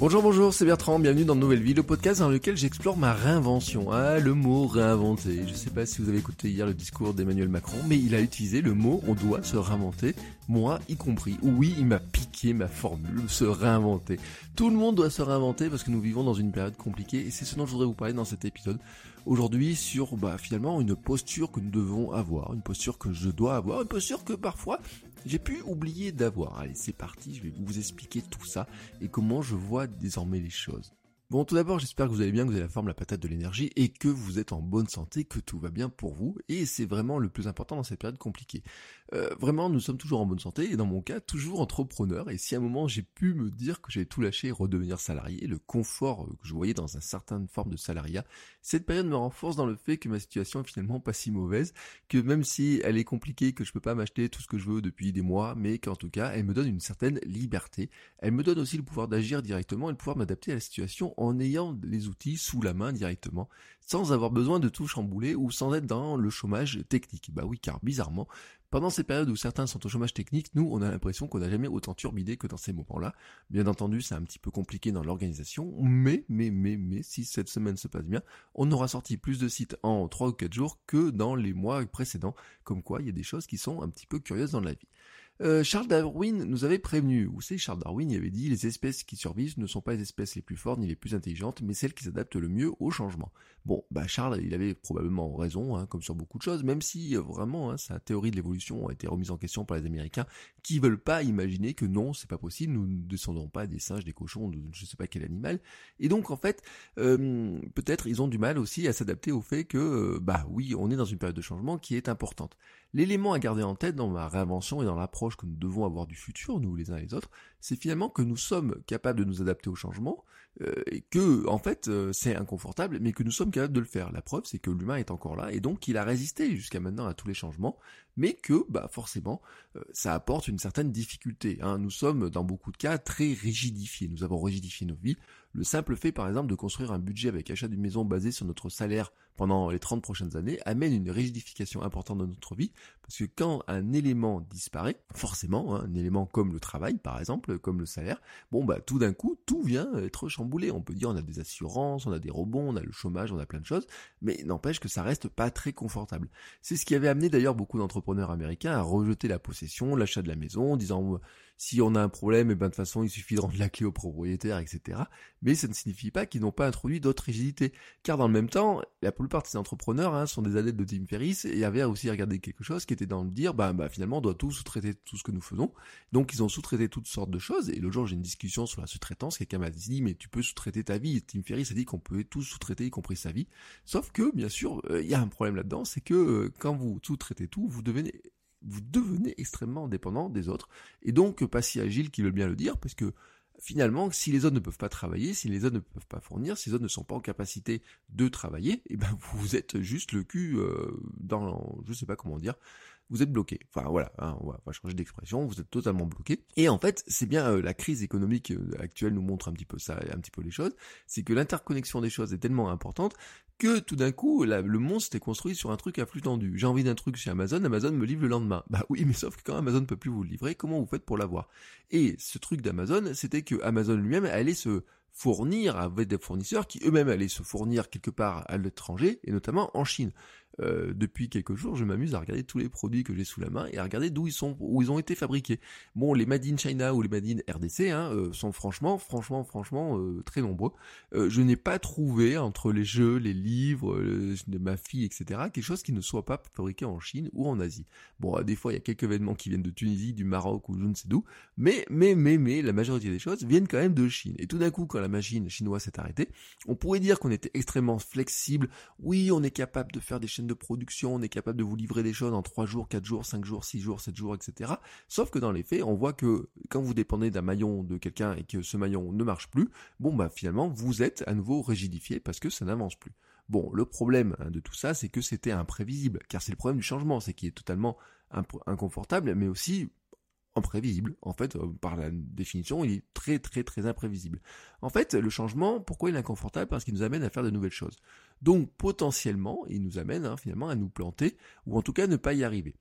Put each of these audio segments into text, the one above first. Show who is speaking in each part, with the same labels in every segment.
Speaker 1: Bonjour, bonjour, c'est Bertrand, bienvenue dans Nouvelle Vie, le podcast dans lequel j'explore ma réinvention. Ah, le mot réinventer. Je sais pas si vous avez écouté hier le discours d'Emmanuel Macron, mais il a utilisé le mot on doit se réinventer, moi y compris. Oui, il m'a piqué ma formule, se réinventer. Tout le monde doit se réinventer parce que nous vivons dans une période compliquée et c'est ce dont je voudrais vous parler dans cet épisode. Aujourd'hui sur bah, finalement une posture que nous devons avoir, une posture que je dois avoir, une posture que parfois j'ai pu oublier d'avoir. Allez, c'est parti, je vais vous expliquer tout ça et comment je vois désormais les choses. Bon, tout d'abord, j'espère que vous allez bien, que vous avez la forme, la patate de l'énergie et que vous êtes en bonne santé, que tout va bien pour vous. Et c'est vraiment le plus important dans cette période compliquée. Euh, vraiment, nous sommes toujours en bonne santé et dans mon cas, toujours entrepreneur. Et si à un moment j'ai pu me dire que j'allais tout lâcher et redevenir salarié, le confort que je voyais dans une certaine forme de salariat, cette période me renforce dans le fait que ma situation est finalement pas si mauvaise, que même si elle est compliquée, que je peux pas m'acheter tout ce que je veux depuis des mois, mais qu'en tout cas, elle me donne une certaine liberté. Elle me donne aussi le pouvoir d'agir directement et le pouvoir m'adapter à la situation en ayant les outils sous la main directement, sans avoir besoin de tout chambouler ou sans être dans le chômage technique. Bah oui, car bizarrement, pendant ces périodes où certains sont au chômage technique, nous, on a l'impression qu'on n'a jamais autant turbidé que dans ces moments-là. Bien entendu, c'est un petit peu compliqué dans l'organisation, mais, mais, mais, mais, si cette semaine se passe bien, on aura sorti plus de sites en 3 ou 4 jours que dans les mois précédents. Comme quoi, il y a des choses qui sont un petit peu curieuses dans la vie. Euh, Charles Darwin nous avait prévenu. Vous savez, Charles Darwin il avait dit les espèces qui survivent ne sont pas les espèces les plus fortes ni les plus intelligentes, mais celles qui s'adaptent le mieux au changement. Bon, bah Charles, il avait probablement raison, hein, comme sur beaucoup de choses, même si euh, vraiment hein, sa théorie de l'évolution a été remise en question par les Américains, qui veulent pas imaginer que non, c'est pas possible, nous ne descendons pas des singes, des cochons, de je sais pas quel animal. Et donc en fait, euh, peut-être ils ont du mal aussi à s'adapter au fait que, bah oui, on est dans une période de changement qui est importante. L'élément à garder en tête dans ma réinvention et dans l'approche que nous devons avoir du futur, nous les uns et les autres, c'est finalement que nous sommes capables de nous adapter au changement, euh, et que, en fait, euh, c'est inconfortable, mais que nous sommes capables de le faire. La preuve, c'est que l'humain est encore là, et donc il a résisté jusqu'à maintenant à tous les changements, mais que, bah, forcément, euh, ça apporte une certaine difficulté. Hein. Nous sommes, dans beaucoup de cas, très rigidifiés. Nous avons rigidifié nos vies. Le simple fait, par exemple, de construire un budget avec achat d'une maison basé sur notre salaire pendant les 30 prochaines années amène une rigidification importante dans notre vie, parce que quand un élément disparaît, forcément, hein, un élément comme le travail, par exemple, comme le salaire, bon bah tout d'un coup, tout vient être chamboulé. On peut dire on a des assurances, on a des rebonds, on a le chômage, on a plein de choses, mais n'empêche que ça reste pas très confortable. C'est ce qui avait amené d'ailleurs beaucoup d'entrepreneurs américains à rejeter la possession, l'achat de la maison, en disant si on a un problème, et eh ben de toute façon il suffit de rendre la clé au propriétaire, etc. Mais ça ne signifie pas qu'ils n'ont pas introduit d'autres rigidités. Car dans le même temps, la plupart de ces entrepreneurs hein, sont des adeptes de Tim Ferriss et avaient aussi regardé quelque chose qui était dans le dire, bah, bah finalement on doit tout sous-traiter tout ce que nous faisons. Donc ils ont sous-traité toutes sortes de choses. Et l'autre jour j'ai une discussion sur la sous-traitance, quelqu'un m'a dit mais tu peux sous-traiter ta vie. Tim Ferriss a dit qu'on pouvait tout sous-traiter, y compris sa vie. Sauf que bien sûr euh, il y a un problème là-dedans, c'est que euh, quand vous sous-traitez tout, vous devenez vous devenez extrêmement dépendant des autres, et donc pas si agile qu'il veut bien le dire, parce que finalement, si les autres ne peuvent pas travailler, si les autres ne peuvent pas fournir, si les autres ne sont pas en capacité de travailler, et eh ben vous êtes juste le cul euh, dans, je sais pas comment dire, vous êtes bloqué. Enfin voilà, hein, on, va, changer d'expression, vous êtes totalement bloqué. Et en fait, c'est bien euh, la crise économique euh, actuelle nous montre un petit peu ça, un petit peu les choses, c'est que l'interconnexion des choses est tellement importante que tout d'un coup, le monde s'était construit sur un truc à flux tendu. J'ai envie d'un truc chez Amazon, Amazon me livre le lendemain. Bah oui, mais sauf que quand Amazon ne peut plus vous le livrer, comment vous faites pour l'avoir? Et ce truc d'Amazon, c'était que Amazon lui-même allait se fournir avec des fournisseurs qui eux-mêmes allaient se fournir quelque part à l'étranger, et notamment en Chine. Euh, depuis quelques jours, je m'amuse à regarder tous les produits que j'ai sous la main et à regarder d'où ils sont, où ils ont été fabriqués. Bon, les Made in China ou les Made in RDC hein, euh, sont franchement, franchement, franchement euh, très nombreux. je n'ai pas trouvé entre les jeux, les livres de ma fille, etc., quelque chose qui ne soit pas fabriqué en Chine ou en Asie. Bon, des fois, il y a quelques événements qui viennent de Tunisie, du Maroc ou je ne sais d'où, mais, mais, mais, mais, la majorité des choses viennent quand même de Chine. Et tout d'un coup, quand la machine chinoise s'est arrêtée, on pourrait dire qu'on était extrêmement flexible. Oui, on est capable de faire des chaînes production, on est capable de vous livrer des choses en 3 jours, 4 jours, 5 jours, 6 jours, 7 jours, etc. Sauf que dans les faits, on voit que quand vous dépendez d'un maillon de quelqu'un et que ce maillon ne marche plus, bon bah finalement vous êtes à nouveau rigidifié parce que ça n'avance plus. Bon, le problème hein, de tout ça, c'est que c'était imprévisible, car c'est le problème du changement, c'est qu'il est totalement inconfortable, mais aussi imprévisible. En fait, euh, par la définition, il est très très très imprévisible. En fait, le changement, pourquoi il est inconfortable? Parce qu'il nous amène à faire de nouvelles choses. Donc potentiellement, il nous amène hein, finalement à nous planter, ou en tout cas ne pas y arriver.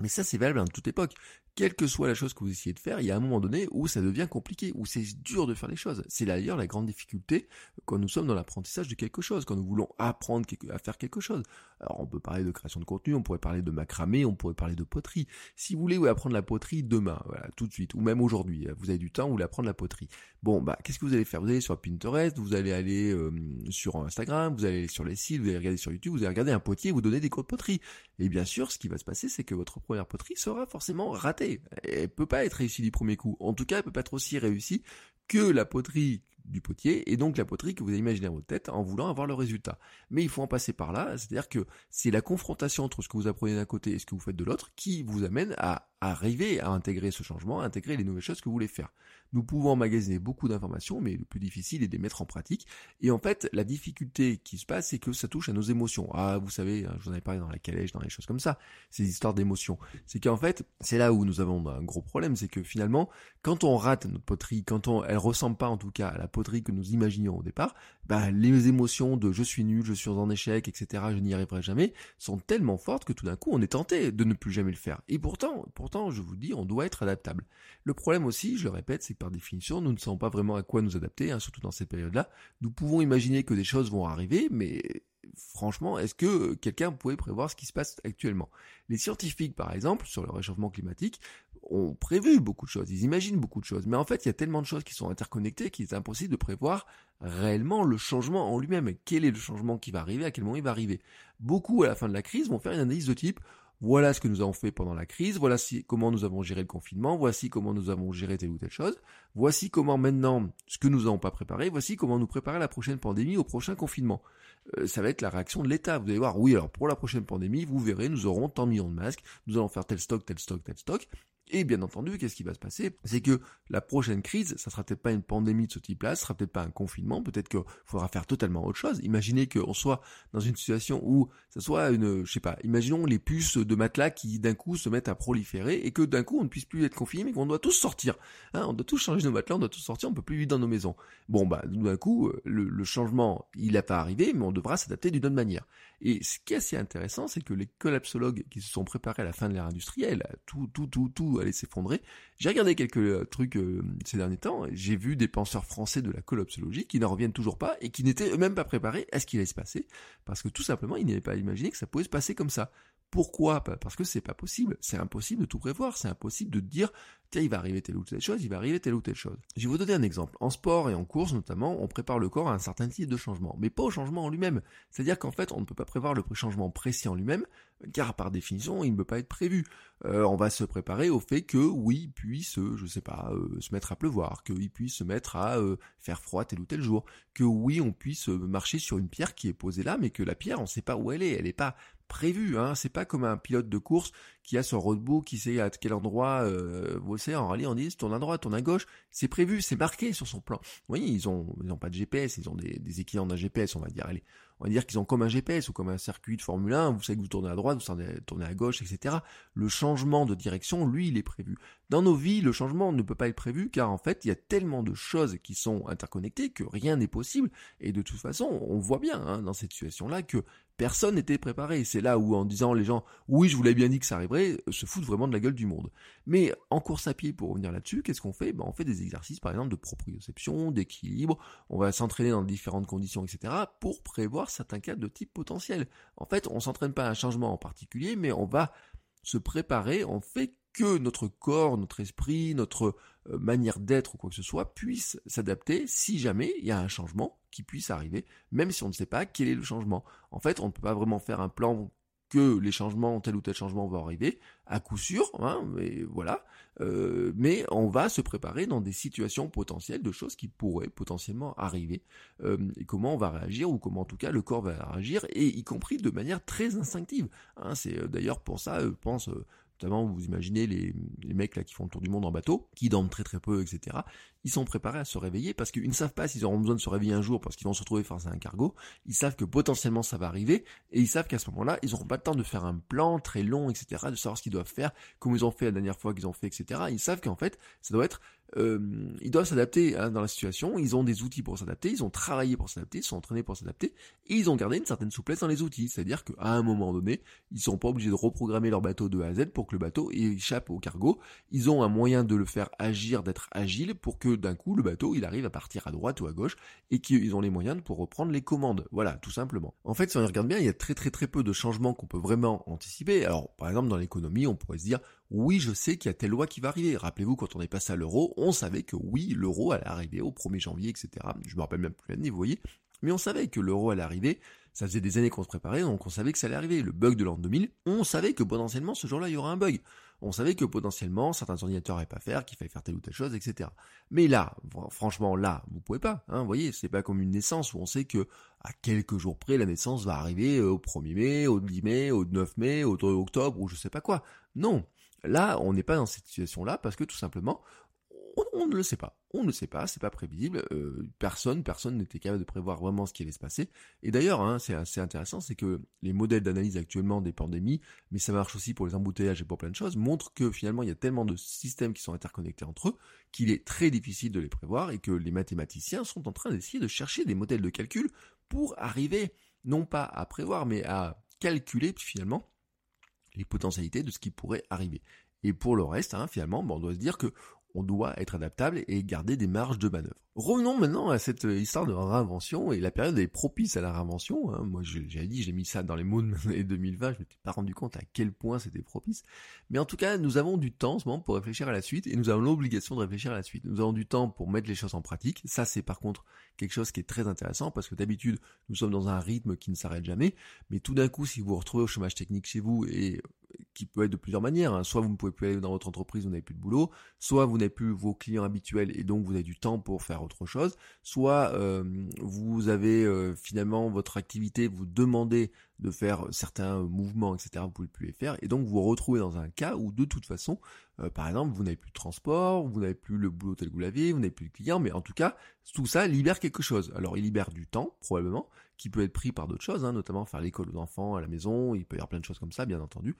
Speaker 1: Mais ça, c'est valable à toute époque quelle que soit la chose que vous essayez de faire, il y a un moment donné où ça devient compliqué, où c'est dur de faire les choses. C'est d'ailleurs la grande difficulté quand nous sommes dans l'apprentissage de quelque chose, quand nous voulons apprendre à faire quelque chose. Alors on peut parler de création de contenu, on pourrait parler de macramé, on pourrait parler de poterie. Si vous voulez apprendre la poterie demain, voilà, tout de suite, ou même aujourd'hui, vous avez du temps, vous voulez apprendre la poterie. Bon, bah, qu'est-ce que vous allez faire? Vous allez sur Pinterest, vous allez aller euh, sur Instagram, vous allez aller sur les sites, vous allez regarder sur YouTube, vous allez regarder un potier, vous donner des cours de poterie. Et bien sûr, ce qui va se passer, c'est que votre première poterie sera forcément ratée elle peut pas être réussie du premier coup. En tout cas, elle peut pas être aussi réussie que la poterie du potier et donc la poterie que vous avez imaginée dans votre tête en voulant avoir le résultat. Mais il faut en passer par là, c'est-à-dire que c'est la confrontation entre ce que vous apprenez d'un côté et ce que vous faites de l'autre qui vous amène à arriver à intégrer ce changement, à intégrer les nouvelles choses que vous voulez faire. Nous pouvons emmagasiner beaucoup d'informations, mais le plus difficile est de les mettre en pratique. Et en fait, la difficulté qui se passe, c'est que ça touche à nos émotions. Ah, vous savez, hein, je vous en avais parlé dans la calèche, dans les choses comme ça, ces histoires d'émotions. C'est qu'en fait, c'est là où nous avons un gros problème, c'est que finalement, quand on rate notre poterie, quand on, elle ressemble pas en tout cas à la poterie que nous imaginions au départ, bah, les émotions de je suis nul, je suis en échec, etc., je n'y arriverai jamais, sont tellement fortes que tout d'un coup, on est tenté de ne plus jamais le faire. Et pourtant, pourtant, je vous dis, on doit être adaptable. Le problème aussi, je le répète, c'est par définition, nous ne savons pas vraiment à quoi nous adapter, hein, surtout dans cette période-là. Nous pouvons imaginer que des choses vont arriver, mais franchement, est-ce que quelqu'un pouvait prévoir ce qui se passe actuellement? Les scientifiques, par exemple, sur le réchauffement climatique, ont prévu beaucoup de choses, ils imaginent beaucoup de choses, mais en fait, il y a tellement de choses qui sont interconnectées qu'il est impossible de prévoir réellement le changement en lui-même. Quel est le changement qui va arriver, à quel moment il va arriver? Beaucoup, à la fin de la crise, vont faire une analyse de type voilà ce que nous avons fait pendant la crise, voilà comment nous avons géré le confinement, voici comment nous avons géré telle ou telle chose, voici comment maintenant, ce que nous n'avons pas préparé, voici comment nous préparer la prochaine pandémie, au prochain confinement. Euh, ça va être la réaction de l'État. Vous allez voir, oui, alors pour la prochaine pandémie, vous verrez, nous aurons tant de millions de masques, nous allons faire tel stock, tel stock, tel stock, et bien entendu, qu'est-ce qui va se passer? C'est que la prochaine crise, ça sera peut-être pas une pandémie de ce type-là, ce sera peut-être pas un confinement, peut-être qu'il faudra faire totalement autre chose. Imaginez qu'on soit dans une situation où ça soit une, je sais pas, imaginons les puces de matelas qui d'un coup se mettent à proliférer et que d'un coup on ne puisse plus être confiné, mais qu'on doit tous sortir. Hein, on doit tous changer nos matelas, on doit tous sortir, on peut plus vivre dans nos maisons. Bon bah d'un coup, le, le changement, il n'a pas arrivé, mais on devra s'adapter d'une autre manière. Et ce qui est assez intéressant, c'est que les collapsologues qui se sont préparés à la fin de l'ère industrielle, tout, tout, tout, tout s'effondrer. J'ai regardé quelques euh, trucs euh, ces derniers temps, j'ai vu des penseurs français de la collapsologie qui n'en reviennent toujours pas et qui n'étaient eux-mêmes pas préparés à ce qui allait se passer, parce que tout simplement, ils n'avaient pas imaginé que ça pouvait se passer comme ça. Pourquoi Parce que c'est pas possible. C'est impossible de tout prévoir. C'est impossible de dire, tiens, il va arriver telle ou telle chose, il va arriver telle ou telle chose. Je vais vous donner un exemple. En sport et en course notamment, on prépare le corps à un certain type de changement, mais pas au changement en lui-même. C'est-à-dire qu'en fait, on ne peut pas prévoir le changement précis en lui-même, car par définition, il ne peut pas être prévu. Euh, on va se préparer au fait que oui, il puisse, je sais pas, euh, se mettre à pleuvoir, qu'il puisse se mettre à euh, faire froid tel ou tel jour, que oui, on puisse marcher sur une pierre qui est posée là, mais que la pierre, on ne sait pas où elle est, elle n'est pas prévu. Hein. C'est pas comme un pilote de course qui a son roadbook, qui sait à quel endroit euh, vous savez, en rallye on dit tourne à droite, tourne à gauche. C'est prévu, c'est marqué sur son plan. Vous voyez, ils ont ils ont pas de GPS, ils ont des, des équivalents d'un GPS, on va dire. Allez, on va dire qu'ils ont comme un GPS ou comme un circuit de Formule 1. Vous savez que vous tournez à droite, vous tournez à gauche, etc. Le changement de direction, lui, il est prévu. Dans nos vies, le changement ne peut pas être prévu car en fait, il y a tellement de choses qui sont interconnectées que rien n'est possible. Et de toute façon, on voit bien hein, dans cette situation-là que Personne n'était préparé. C'est là où, en disant les gens, oui, je vous l'ai bien dit que ça arriverait, se foutent vraiment de la gueule du monde. Mais en course à pied, pour revenir là-dessus, qu'est-ce qu'on fait? Ben, On fait des exercices, par exemple, de proprioception, d'équilibre. On va s'entraîner dans différentes conditions, etc., pour prévoir certains cas de type potentiel. En fait, on s'entraîne pas à un changement en particulier, mais on va se préparer, on fait que notre corps, notre esprit, notre euh, manière d'être ou quoi que ce soit puisse s'adapter si jamais il y a un changement qui puisse arriver, même si on ne sait pas quel est le changement. En fait, on ne peut pas vraiment faire un plan que les changements, tel ou tel changement vont arriver, à coup sûr, hein, mais voilà. Euh, mais on va se préparer dans des situations potentielles de choses qui pourraient potentiellement arriver. Euh, et comment on va réagir ou comment en tout cas le corps va réagir, et y compris de manière très instinctive. Hein, c'est euh, d'ailleurs pour ça, je pense, notamment vous imaginez les, mecs là qui font le tour du monde en bateau, qui dorment très très peu, etc. Ils sont préparés à se réveiller parce qu'ils ne savent pas s'ils auront besoin de se réveiller un jour parce qu'ils vont se retrouver face à un cargo. Ils savent que potentiellement ça va arriver et ils savent qu'à ce moment-là, ils n'auront pas le temps de faire un plan très long, etc. De savoir ce qu'ils doivent faire, comme ils ont fait la dernière fois qu'ils ont fait, etc. Ils savent qu'en fait, ça doit être euh, ils doivent s'adapter hein, dans la situation, ils ont des outils pour s'adapter, ils ont travaillé pour s'adapter, ils sont entraînés pour s'adapter, et ils ont gardé une certaine souplesse dans les outils, c'est-à-dire qu'à un moment donné, ils sont pas obligés de reprogrammer leur bateau de A à Z pour que le bateau échappe au cargo, ils ont un moyen de le faire agir, d'être agile, pour que d'un coup le bateau il arrive à partir à droite ou à gauche, et qu'ils ont les moyens pour reprendre les commandes, voilà, tout simplement. En fait, si on regarde bien, il y a très très très peu de changements qu'on peut vraiment anticiper, alors par exemple dans l'économie, on pourrait se dire, oui, je sais qu'il y a telle loi qui va arriver. Rappelez-vous, quand on est passé à l'euro, on savait que oui, l'euro allait arriver au 1er janvier, etc. Je me rappelle même plus l'année, vous voyez. Mais on savait que l'euro allait arriver. Ça faisait des années qu'on se préparait, donc on savait que ça allait arriver. Le bug de l'an 2000, on savait que potentiellement ce jour-là, il y aura un bug. On savait que potentiellement certains ordinateurs n'allaient pas faire, qu'il fallait faire telle ou telle chose, etc. Mais là, franchement, là, vous pouvez pas. Hein, vous voyez, c'est pas comme une naissance où on sait que à quelques jours près, la naissance va arriver au 1er mai, au 10 mai, au 9 mai, au 3 octobre, ou je sais pas quoi. Non. Là, on n'est pas dans cette situation-là parce que tout simplement, on, ne le sait pas. On ne le sait pas, c'est pas prévisible. Euh, personne, personne n'était capable de prévoir vraiment ce qui allait se passer. Et d'ailleurs, hein, c'est assez intéressant, c'est que les modèles d'analyse actuellement des pandémies, mais ça marche aussi pour les embouteillages et pour plein de choses, montrent que finalement il y a tellement de systèmes qui sont interconnectés entre eux qu'il est très difficile de les prévoir et que les mathématiciens sont en train d'essayer de chercher des modèles de calcul pour arriver non pas à prévoir, mais à calculer finalement les potentialités de ce qui pourrait arriver. Et pour le reste, hein, finalement, on doit se dire que on doit être adaptable et garder des marges de manœuvre. Revenons maintenant à cette histoire de réinvention, et la période est propice à la réinvention. Hein. Moi, j'avais dit, j'ai mis ça dans les mots de l'année 2020, je m'étais pas rendu compte à quel point c'était propice. Mais en tout cas, nous avons du temps en ce moment pour réfléchir à la suite, et nous avons l'obligation de réfléchir à la suite. Nous avons du temps pour mettre les choses en pratique. Ça, c'est par contre quelque chose qui est très intéressant, parce que d'habitude, nous sommes dans un rythme qui ne s'arrête jamais, mais tout d'un coup, si vous vous retrouvez au chômage technique chez vous, et qui peut être de plusieurs manières. Hein. Soit vous ne pouvez plus aller dans votre entreprise, vous n'avez plus de boulot, soit vous n'avez plus vos clients habituels et donc vous avez du temps pour faire autre chose, soit euh, vous avez euh, finalement votre activité, vous demandez de faire certains mouvements, etc. Vous pouvez plus les faire et donc vous vous retrouvez dans un cas où de toute façon, euh, par exemple, vous n'avez plus de transport, vous n'avez plus le boulot tel que vous l'aviez, vous n'avez plus de clients, mais en tout cas, tout ça libère quelque chose. Alors il libère du temps probablement, qui peut être pris par d'autres choses, hein, notamment faire l'école aux enfants à la maison, il peut y avoir plein de choses comme ça, bien entendu.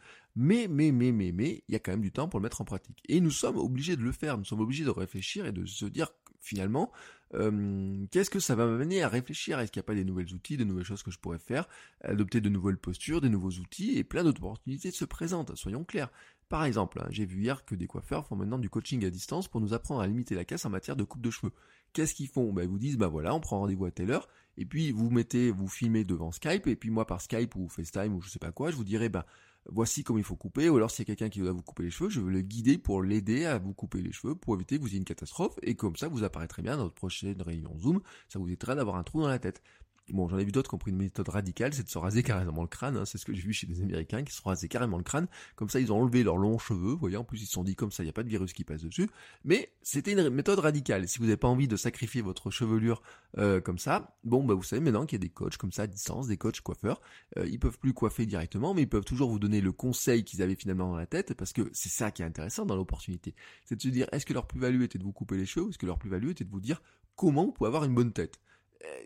Speaker 1: Mais, mais, mais, mais, il y a quand même du temps pour le mettre en pratique. Et nous sommes obligés de le faire, nous sommes obligés de réfléchir et de se dire finalement, euh, qu'est-ce que ça va m'amener à réfléchir? Est-ce qu'il n'y a pas des nouvelles outils, de nouvelles choses que je pourrais faire, adopter de nouvelles postures, des nouveaux outils, et plein d'opportunités se présentent, soyons clairs. Par exemple, hein, j'ai vu hier que des coiffeurs font maintenant du coaching à distance pour nous apprendre à limiter la casse en matière de coupe de cheveux. Qu'est-ce qu'ils font? Ben, Ils vous disent, bah voilà, on prend rendez-vous à telle heure, et puis vous mettez, vous filmez devant Skype, et puis moi par Skype ou FaceTime ou je sais pas quoi, je vous dirai, ben voici comment il faut couper, ou alors s'il y a quelqu'un qui doit vous couper les cheveux, je veux le guider pour l'aider à vous couper les cheveux, pour éviter que vous ayez une catastrophe, et comme ça vous apparaîtrez bien dans votre prochaine réunion Zoom, ça vous évitera d'avoir un trou dans la tête. Bon, j'en ai vu d'autres qui ont pris une méthode radicale, c'est de se raser carrément le crâne. Hein. C'est ce que j'ai vu chez des Américains qui se rasés carrément le crâne. Comme ça, ils ont enlevé leurs longs cheveux. Vous voyez, en plus, ils se sont dit comme ça, il n'y a pas de virus qui passe dessus. Mais c'était une méthode radicale. Si vous n'avez pas envie de sacrifier votre chevelure euh, comme ça, bon, bah vous savez maintenant qu'il y a des coachs comme ça à distance, des coachs coiffeurs. Euh, ils peuvent plus coiffer directement, mais ils peuvent toujours vous donner le conseil qu'ils avaient finalement dans la tête, parce que c'est ça qui est intéressant dans l'opportunité. C'est de se dire, est-ce que leur plus-value était de vous couper les cheveux, ou est-ce que leur plus-value était de vous dire comment vous pouvez avoir une bonne tête?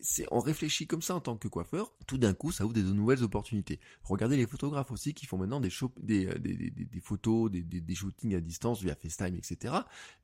Speaker 1: C'est on réfléchit comme ça en tant que coiffeur, tout d'un coup ça ouvre des nouvelles opportunités. Regardez les photographes aussi qui font maintenant des, des, euh, des, des, des, photos, des, des, shootings à distance via FaceTime, etc.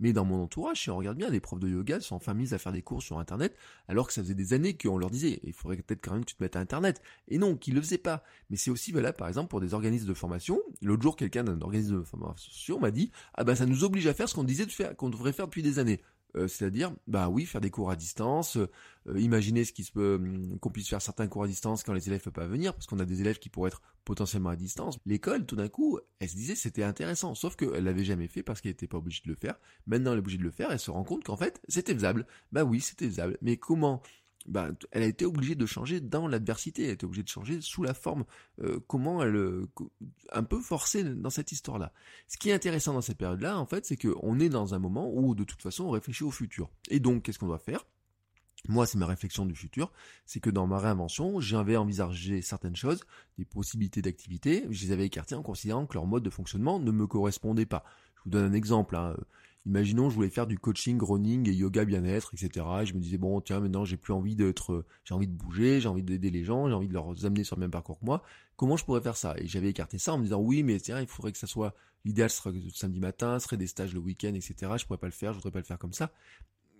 Speaker 1: Mais dans mon entourage, si on regarde bien, des profs de yoga sont enfin mis à faire des cours sur Internet, alors que ça faisait des années qu'on leur disait, il faudrait peut-être quand même que tu te mettes à Internet. Et non, qu'ils le faisaient pas. Mais c'est aussi valable par exemple pour des organismes de formation. L'autre jour, quelqu'un d'un organisme de formation m'a dit, ah ben ça nous oblige à faire ce qu'on disait de faire, qu'on devrait faire depuis des années. Euh, c'est-à-dire, bah oui, faire des cours à distance, euh, imaginer ce qui se peut, hum, qu'on puisse faire certains cours à distance quand les élèves peuvent pas venir, parce qu'on a des élèves qui pourraient être potentiellement à distance. L'école, tout d'un coup, elle se disait c'était intéressant, sauf qu'elle l'avait jamais fait parce qu'elle n'était pas obligée de le faire. Maintenant, elle est obligée de le faire, elle se rend compte qu'en fait, c'était faisable. Bah oui, c'était faisable. Mais comment bah, elle a été obligée de changer dans l'adversité, elle a été obligée de changer sous la forme, euh, comment elle, euh, un peu forcée dans cette histoire-là. Ce qui est intéressant dans cette période-là, en fait, c'est qu'on est dans un moment où, de toute façon, on réfléchit au futur. Et donc, qu'est-ce qu'on doit faire? Moi, c'est ma réflexion du futur, c'est que dans ma réinvention, j'avais envisagé certaines choses, des possibilités d'activité, je les avais écartées en considérant que leur mode de fonctionnement ne me correspondait pas. Je vous donne un exemple. Hein. Imaginons, je voulais faire du coaching, running et yoga bien-être, etc. Et je me disais bon, tiens, maintenant j'ai plus envie d'être, j'ai envie de bouger, j'ai envie d'aider les gens, j'ai envie de leur amener sur le même parcours que moi. Comment je pourrais faire ça? Et j'avais écarté ça en me disant oui, mais tiens, il faudrait que ça soit l'idéal serait samedi matin, ce serait des stages le week-end, etc. Je pourrais pas le faire, je voudrais pas le faire comme ça.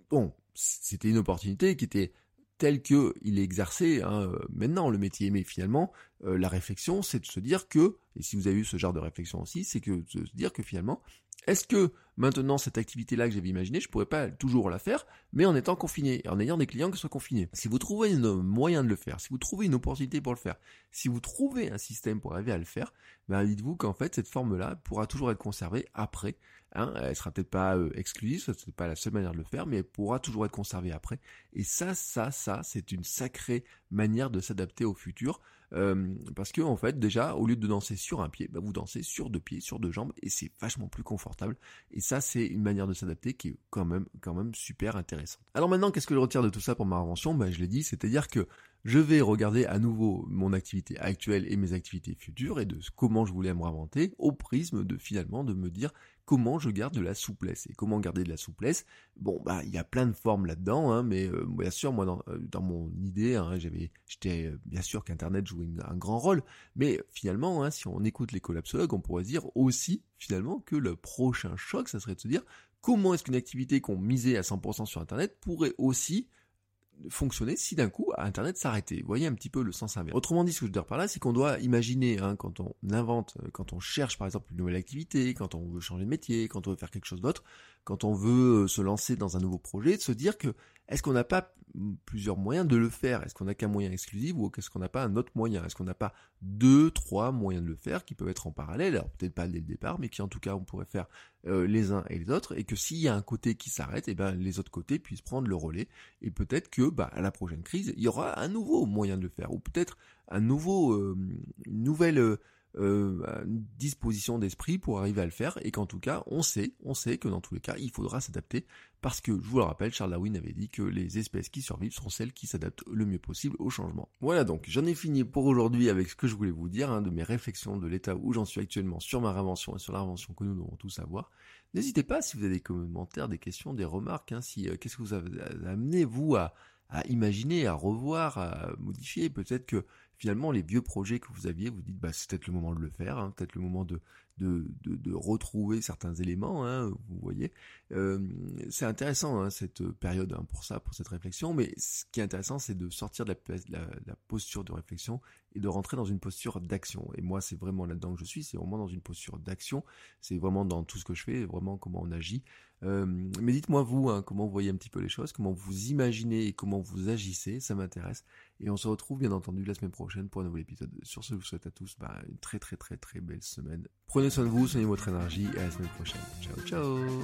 Speaker 1: Bon, c'était une opportunité qui était telle que il est exercé hein, maintenant le métier. Mais finalement, euh, la réflexion, c'est de se dire que, et si vous avez eu ce genre de réflexion aussi, c'est que de se dire que finalement, est-ce que maintenant cette activité-là que j'avais imaginée, je pourrais pas toujours la faire, mais en étant confiné, en ayant des clients qui soient confinés? Si vous trouvez un moyen de le faire, si vous trouvez une opportunité pour le faire, si vous trouvez un système pour arriver à le faire, ben dites-vous qu'en fait cette forme-là pourra toujours être conservée après. Hein, elle sera peut-être pas euh, exclusive, ce n'est pas la seule manière de le faire, mais elle pourra toujours être conservée après. Et ça, ça, ça, c'est une sacrée manière de s'adapter au futur. Parce que en fait déjà au lieu de danser sur un pied, bah, vous dansez sur deux pieds, sur deux jambes et c'est vachement plus confortable. Et ça c'est une manière de s'adapter qui est quand même quand même super intéressante. Alors maintenant qu'est-ce que je retire de tout ça pour ma invention? Bah, Je l'ai dit, c'est-à-dire que je vais regarder à nouveau mon activité actuelle et mes activités futures et de comment je voulais me réinventer au prisme de finalement de me dire comment je garde de la souplesse. Et comment garder de la souplesse? Bon, bah, il y a plein de formes là-dedans, hein, mais euh, bien sûr, moi, dans, euh, mon idée, hein, j'avais, j'étais euh, bien sûr qu'Internet jouait un grand rôle, mais finalement, hein, si on écoute les collapsologues, on pourrait dire aussi, finalement, que le prochain choc, ça serait de se dire comment est-ce qu'une activité qu'on misait à 100% sur Internet pourrait aussi fonctionner si d'un coup Internet s'arrêtait. Vous voyez un petit peu le sens inverse. Autrement dit, ce que je veux dire par là, c'est qu'on doit imaginer, hein, quand on invente, euh, quand on cherche par exemple une nouvelle activité, quand on veut changer de métier, quand on veut faire quelque chose d'autre, quand on veut euh, se lancer dans un nouveau projet, de se dire que est-ce qu'on n'a pas plusieurs moyens de le faire? Est-ce qu'on n'a qu'un moyen exclusif ou est-ce qu'on n'a pas un autre moyen? Est-ce qu'on n'a pas deux, trois moyens de le faire qui peuvent être en parallèle Alors peut-être pas dès le départ, mais qui en tout cas on pourrait faire euh, les uns et les autres, et que s'il y a un côté qui s'arrête, et eh ben les autres côtés puissent prendre le relais, et peut-être que bah, à la prochaine crise, il y aura un nouveau moyen de le faire, ou peut-être un nouveau, euh, une nouvelle euh, disposition d'esprit pour arriver à le faire et qu'en tout cas on sait, on sait que dans tous les cas il faudra s'adapter parce que je vous le rappelle, Charles Darwin avait dit que les espèces qui survivent sont celles qui s'adaptent le mieux possible au changement. Voilà donc j'en ai fini pour aujourd'hui avec ce que je voulais vous dire, hein, de mes réflexions, de l'état où j'en suis actuellement sur ma réinvention et sur la réinvention que nous devons tous savoir. N'hésitez pas si vous avez des commentaires, des questions, des remarques, hein, si euh, qu'est-ce que vous avez amené vous à, à imaginer, à revoir, à modifier. Peut-être que finalement les vieux projets que vous aviez, vous dites bah c'est peut-être le moment de le faire, hein, peut-être le moment de, de, de, retrouver certains éléments, hein, vous voyez. Euh, c'est intéressant hein, cette période hein, pour ça, pour cette réflexion, mais ce qui est intéressant c'est de sortir de la, la, posture de réflexion et de rentrer dans une posture d'action. Et moi c'est vraiment là-dedans que je suis, c'est vraiment dans une posture d'action, c'est vraiment dans tout ce que je fais, vraiment comment on agit. Euh, mais dites-moi vous, hein, comment vous voyez un petit peu les choses, comment vous imaginez et comment vous agissez, ça m'intéresse. Et on se retrouve bien entendu la semaine prochaine pour un nouvel épisode. Sur ce, je vous souhaite à tous bah, une très très très très belle semaine. Prenez soin de vous, soignez votre énergie et à la semaine prochaine. Ciao ciao